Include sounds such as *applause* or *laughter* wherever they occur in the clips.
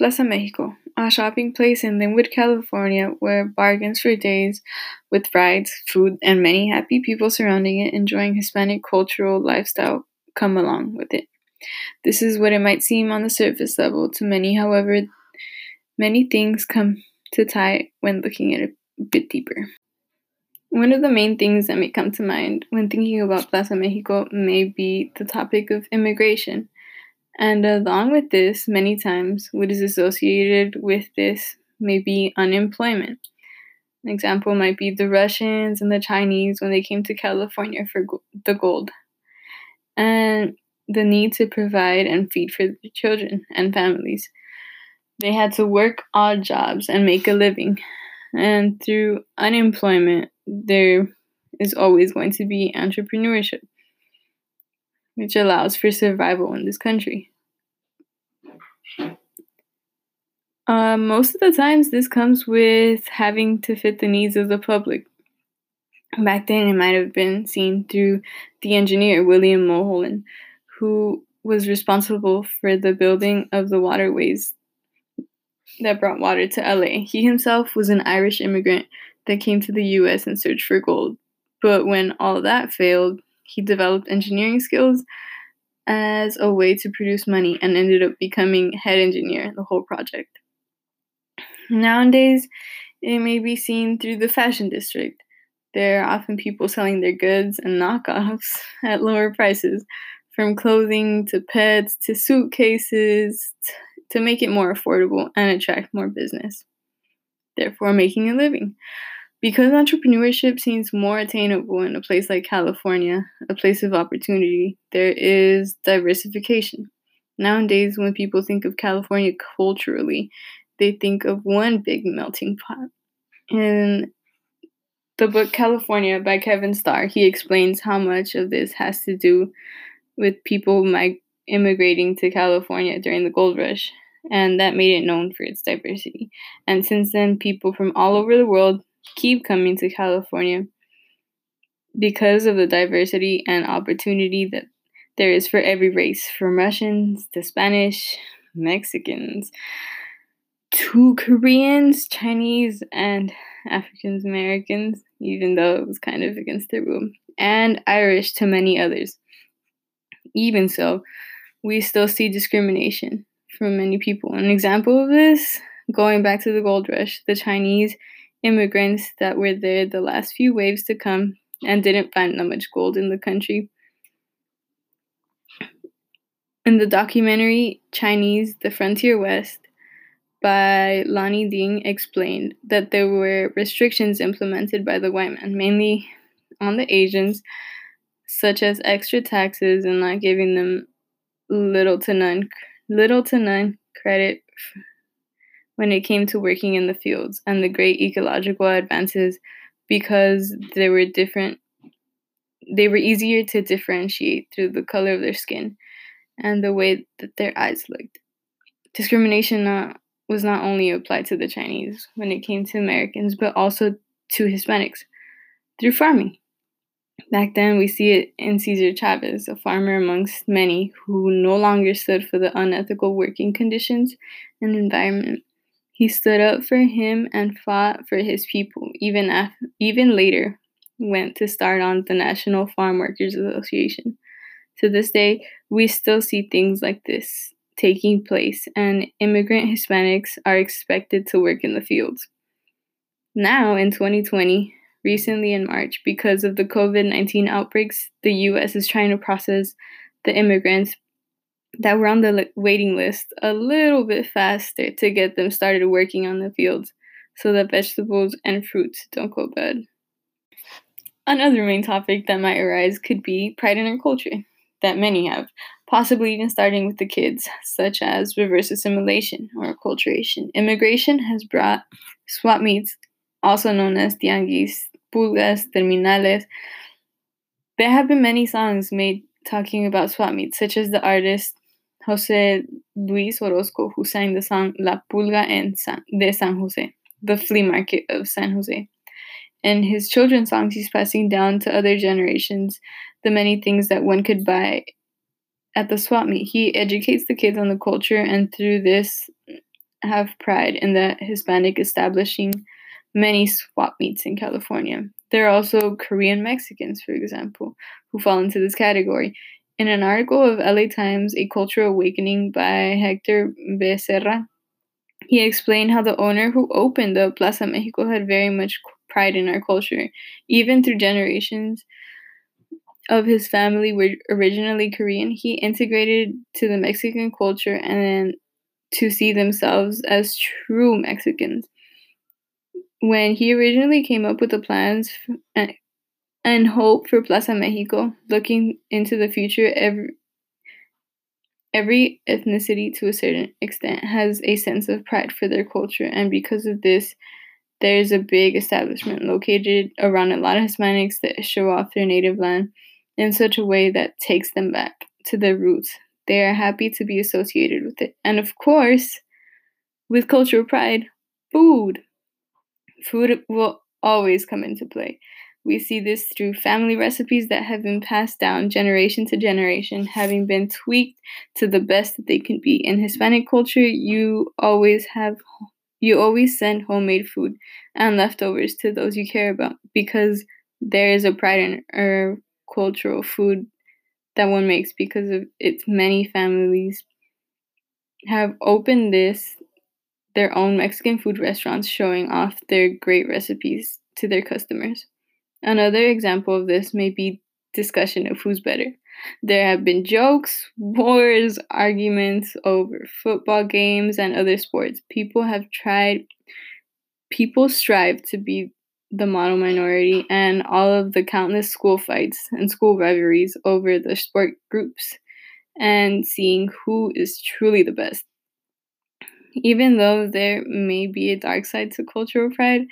Plaza Mexico, a shopping place in Lynwood, California, where bargains for days with rides, food, and many happy people surrounding it enjoying Hispanic cultural lifestyle come along with it. This is what it might seem on the surface level to many, however, many things come to tie when looking at it a bit deeper. One of the main things that may come to mind when thinking about Plaza Mexico may be the topic of immigration. And along with this, many times what is associated with this may be unemployment. An example might be the Russians and the Chinese when they came to California for go- the gold. And the need to provide and feed for the children and families. They had to work odd jobs and make a living. And through unemployment, there is always going to be entrepreneurship, which allows for survival in this country. Uh, most of the times, this comes with having to fit the needs of the public. Back then, it might have been seen through the engineer, William Mulholland, who was responsible for the building of the waterways that brought water to LA. He himself was an Irish immigrant that came to the US in search for gold. But when all that failed, he developed engineering skills as a way to produce money and ended up becoming head engineer in the whole project. Nowadays, it may be seen through the fashion district. There are often people selling their goods and knockoffs *laughs* at lower prices, from clothing to pets to suitcases, to make it more affordable and attract more business, therefore, making a living. Because entrepreneurship seems more attainable in a place like California, a place of opportunity, there is diversification. Nowadays, when people think of California culturally, they think of one big melting pot. In the book California by Kevin Starr, he explains how much of this has to do with people mig- immigrating to California during the gold rush, and that made it known for its diversity. And since then, people from all over the world keep coming to California because of the diversity and opportunity that there is for every race, from Russians to Spanish, Mexicans to Koreans, Chinese, and African Americans, even though it was kind of against their will, and Irish to many others. Even so, we still see discrimination from many people. An example of this, going back to the gold rush, the Chinese immigrants that were there the last few waves to come and didn't find that much gold in the country. In the documentary Chinese, The Frontier West by Loni Ding explained that there were restrictions implemented by the white man, mainly on the Asians, such as extra taxes and not giving them little to none little to none credit when it came to working in the fields and the great ecological advances because they were different they were easier to differentiate through the color of their skin and the way that their eyes looked discrimination not, was not only applied to the chinese when it came to americans but also to hispanics through farming Back then, we see it in Cesar Chavez, a farmer amongst many who no longer stood for the unethical working conditions and environment. He stood up for him and fought for his people, even, af- even later went to start on the National Farm Workers Association. To this day, we still see things like this taking place, and immigrant Hispanics are expected to work in the fields. Now, in 2020, recently in March, because of the COVID 19 outbreaks, the US is trying to process the immigrants that were on the waiting list a little bit faster to get them started working on the fields so that vegetables and fruits don't go bad. Another main topic that might arise could be pride in our culture, that many have, possibly even starting with the kids, such as reverse assimilation or acculturation. Immigration has brought swap meets, also known as tianguis, pulgas, terminales. There have been many songs made talking about swap meets, such as the artist Jose Luis Orozco, who sang the song La Pulga en San, de San Jose, the flea market of San Jose. In his children's songs, he's passing down to other generations the many things that one could buy at the swap meet. He educates the kids on the culture, and through this, have pride in the Hispanic establishing many swap meets in California. There are also Korean Mexicans, for example, who fall into this category. In an article of LA Times, A Cultural Awakening by Hector Becerra, he explained how the owner who opened the Plaza Mexico had very much pride in our culture, even through generations of his family were originally Korean. He integrated to the Mexican culture and to see themselves as true Mexicans. When he originally came up with the plans and hope for Plaza Mexico, looking into the future, every, every ethnicity to a certain extent has a sense of pride for their culture, and because of this, there's a big establishment located around a lot of Hispanics that show off their native land in such a way that takes them back to their roots. They are happy to be associated with it. And of course, with cultural pride, food. Food will always come into play. We see this through family recipes that have been passed down generation to generation, having been tweaked to the best that they can be. In Hispanic culture, you always have you always send homemade food and leftovers to those you care about because there is a pride in our cultural food that one makes because of its many families have opened this their own Mexican food restaurants showing off their great recipes to their customers. Another example of this may be discussion of who's better. There have been jokes, wars, arguments over football games and other sports. People have tried, people strive to be the model minority and all of the countless school fights and school rivalries over the sport groups and seeing who is truly the best. Even though there may be a dark side to cultural pride,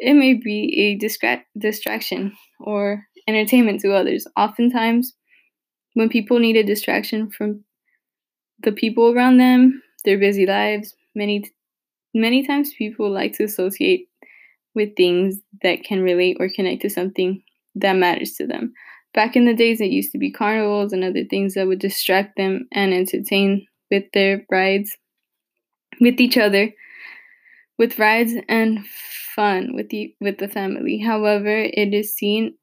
it may be a distra- distraction or entertainment to others. Oftentimes, when people need a distraction from the people around them, their busy lives, many many times people like to associate with things that can relate or connect to something that matters to them. Back in the days, it used to be carnivals and other things that would distract them and entertain with their brides, with each other, with rides and fun with the with the family. However, it is seen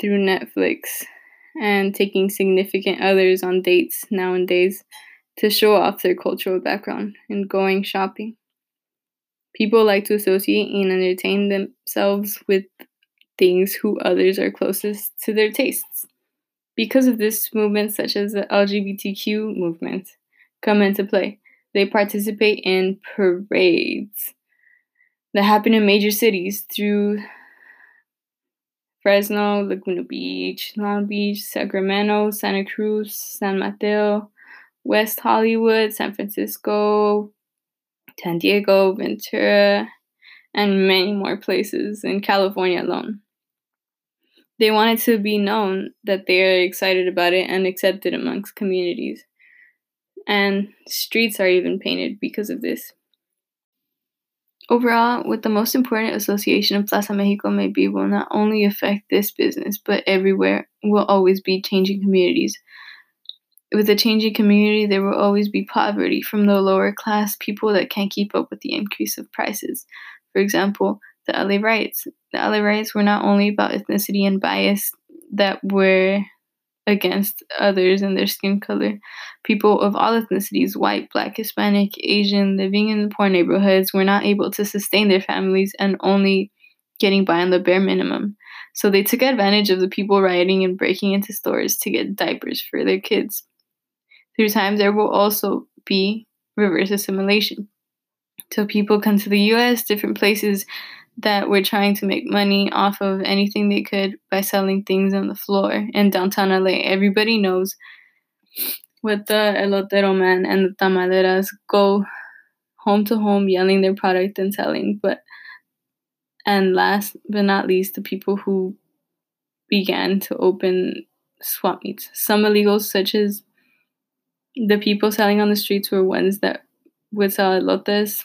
through Netflix and taking significant others on dates nowadays to show off their cultural background and going shopping. People like to associate and entertain themselves with things who others are closest to their tastes. Because of this, movements such as the LGBTQ movement come into play. They participate in parades that happen in major cities through Fresno, Laguna Beach, Long Beach, Sacramento, Santa Cruz, San Mateo, West Hollywood, San Francisco, San Diego, Ventura, and many more places in California alone. They wanted to be known that they are excited about it and accepted amongst communities. And streets are even painted because of this. Overall, what the most important association of Plaza Mexico may be will not only affect this business, but everywhere will always be changing communities. With a changing community, there will always be poverty from the lower class people that can't keep up with the increase of prices. For example, the LA riots. The LA riots were not only about ethnicity and bias that were against others and their skin color. People of all ethnicities, white, black, Hispanic, Asian, living in poor neighborhoods, were not able to sustain their families and only getting by on the bare minimum. So they took advantage of the people rioting and breaking into stores to get diapers for their kids. Through time, there will also be reverse assimilation. So people come to the US, different places that were trying to make money off of anything they could by selling things on the floor in downtown LA. Everybody knows what the elotero man and the tamaleras go home to home yelling their product and selling. But and last but not least, the people who began to open swap meets. Some illegals, such as the people selling on the streets, were ones that would sell elotes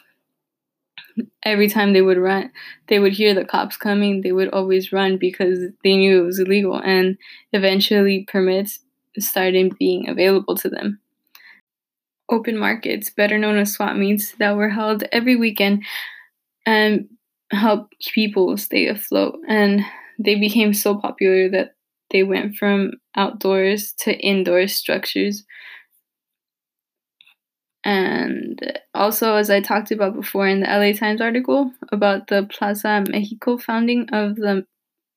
every time they would run, they would hear the cops coming, they would always run because they knew it was illegal. And eventually, permits started being available to them. open markets, better known as swap meets, that were held every weekend and help people stay afloat. And they became so popular that they went from outdoors to indoor structures. And also, as I talked about before in the LA Times article about the Plaza Mexico founding of the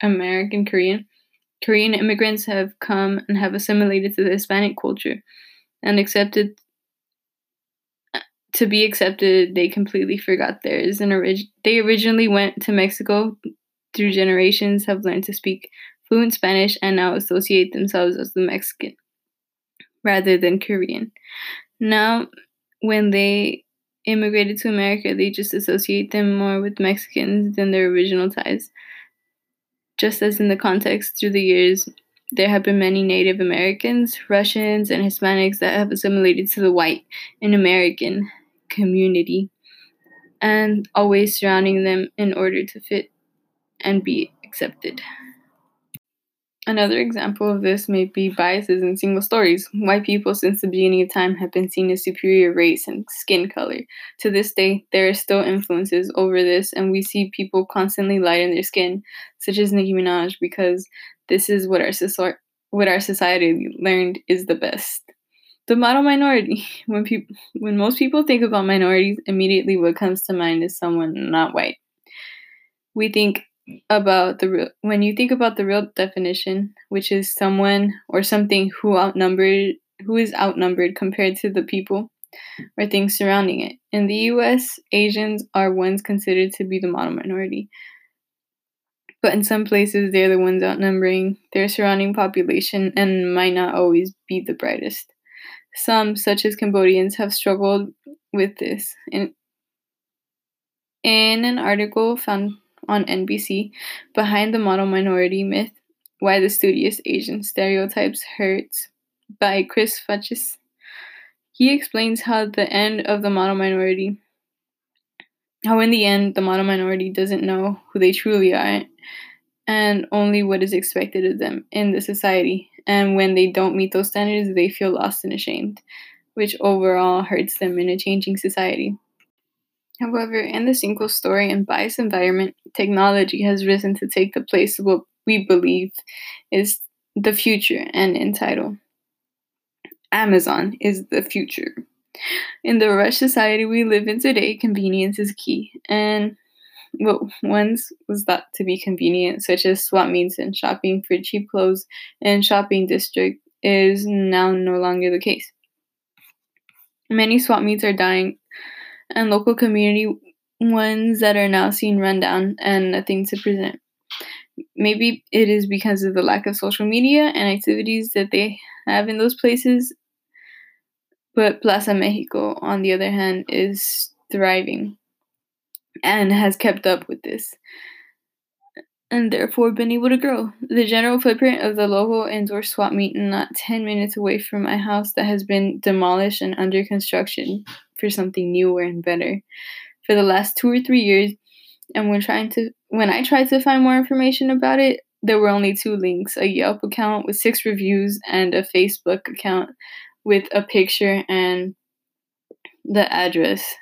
American Korean, Korean immigrants have come and have assimilated to the Hispanic culture and accepted to be accepted, they completely forgot theirs. And orig- they originally went to Mexico through generations, have learned to speak fluent Spanish, and now associate themselves as the Mexican rather than Korean. Now, when they immigrated to America, they just associate them more with Mexicans than their original ties. Just as in the context through the years, there have been many Native Americans, Russians, and Hispanics that have assimilated to the white and American community and always surrounding them in order to fit and be accepted. Another example of this may be biases in single stories. White people, since the beginning of time, have been seen as superior race and skin color. To this day, there are still influences over this, and we see people constantly lighten their skin, such as Nicki Minaj, because this is what our, what our society learned is the best. The model minority. *laughs* When people, when most people think about minorities, immediately what comes to mind is someone not white. We think about the real when you think about the real definition, which is someone or something who outnumbered who is outnumbered compared to the people or things surrounding it. In the US, Asians are ones considered to be the model minority. But in some places, they're the ones outnumbering their surrounding population and might not always be the brightest. Some, such as Cambodians, have struggled with this. In, in an article found on NBC, Behind the Model Minority Myth Why the Studious Asian Stereotypes Hurts by Chris Futches, he explains how the end of the model minority, how in the end the model minority doesn't know who they truly are and only what is expected of them in the society. And when they don't meet those standards, they feel lost and ashamed, which overall hurts them in a changing society. However, in the single story and bias environment, technology has risen to take the place of what we believe is the future and entitled Amazon is the future. In the rush society we live in today, convenience is key. And what once was thought to be convenient, such as swap meets and shopping for cheap clothes in shopping district, is now no longer the case. Many swap meets are dying, and local community ones that are now seen run down and nothing to present. Maybe it is because of the lack of social media and activities that they have in those places. But Plaza Mexico, on the other hand, is thriving and has kept up with this and therefore been able to grow. The general footprint of the local indoor swap meet not 10 minutes away from my house that has been demolished and under construction for something newer and better for the last 2 or 3 years. And when trying to when I tried to find more information about it there were only two links a Yelp account with 6 reviews and a Facebook account with a picture and the address.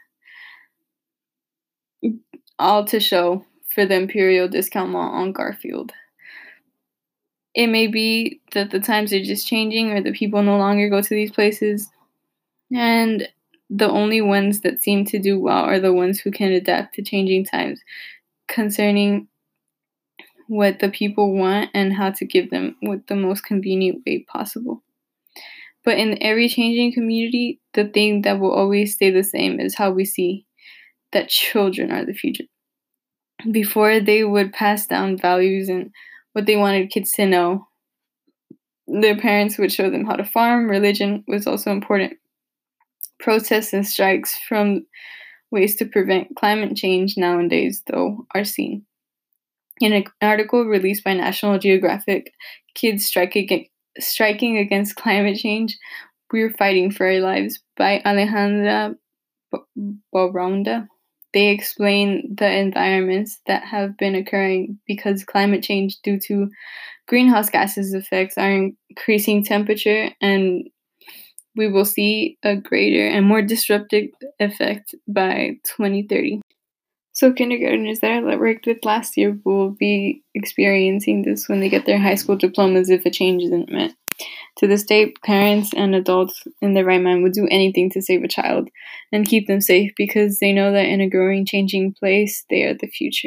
All to show for the Imperial Discount Mall on Garfield. It may be that the times are just changing or the people no longer go to these places, and the only ones that seem to do well are the ones who can adapt to changing times concerning what the people want and how to give them with the most convenient way possible. But in every changing community, the thing that will always stay the same is how we see that children are the future. Before they would pass down values and what they wanted kids to know, their parents would show them how to farm. Religion was also important. Protests and strikes from ways to prevent climate change nowadays, though, are seen. In an article released by National Geographic, Kids Strike Against, Striking Against Climate Change, We're Fighting for Our Lives by Alejandra Borunda. They explain the environments that have been occurring because climate change due to greenhouse gases effects are increasing temperature and we will see a greater and more disruptive effect by 2030. So, kindergartners that I worked with last year will be experiencing this when they get their high school diplomas if a change isn't met. To this day, parents and adults in their right mind would do anything to save a child and keep them safe because they know that in a growing, changing place, they are the future.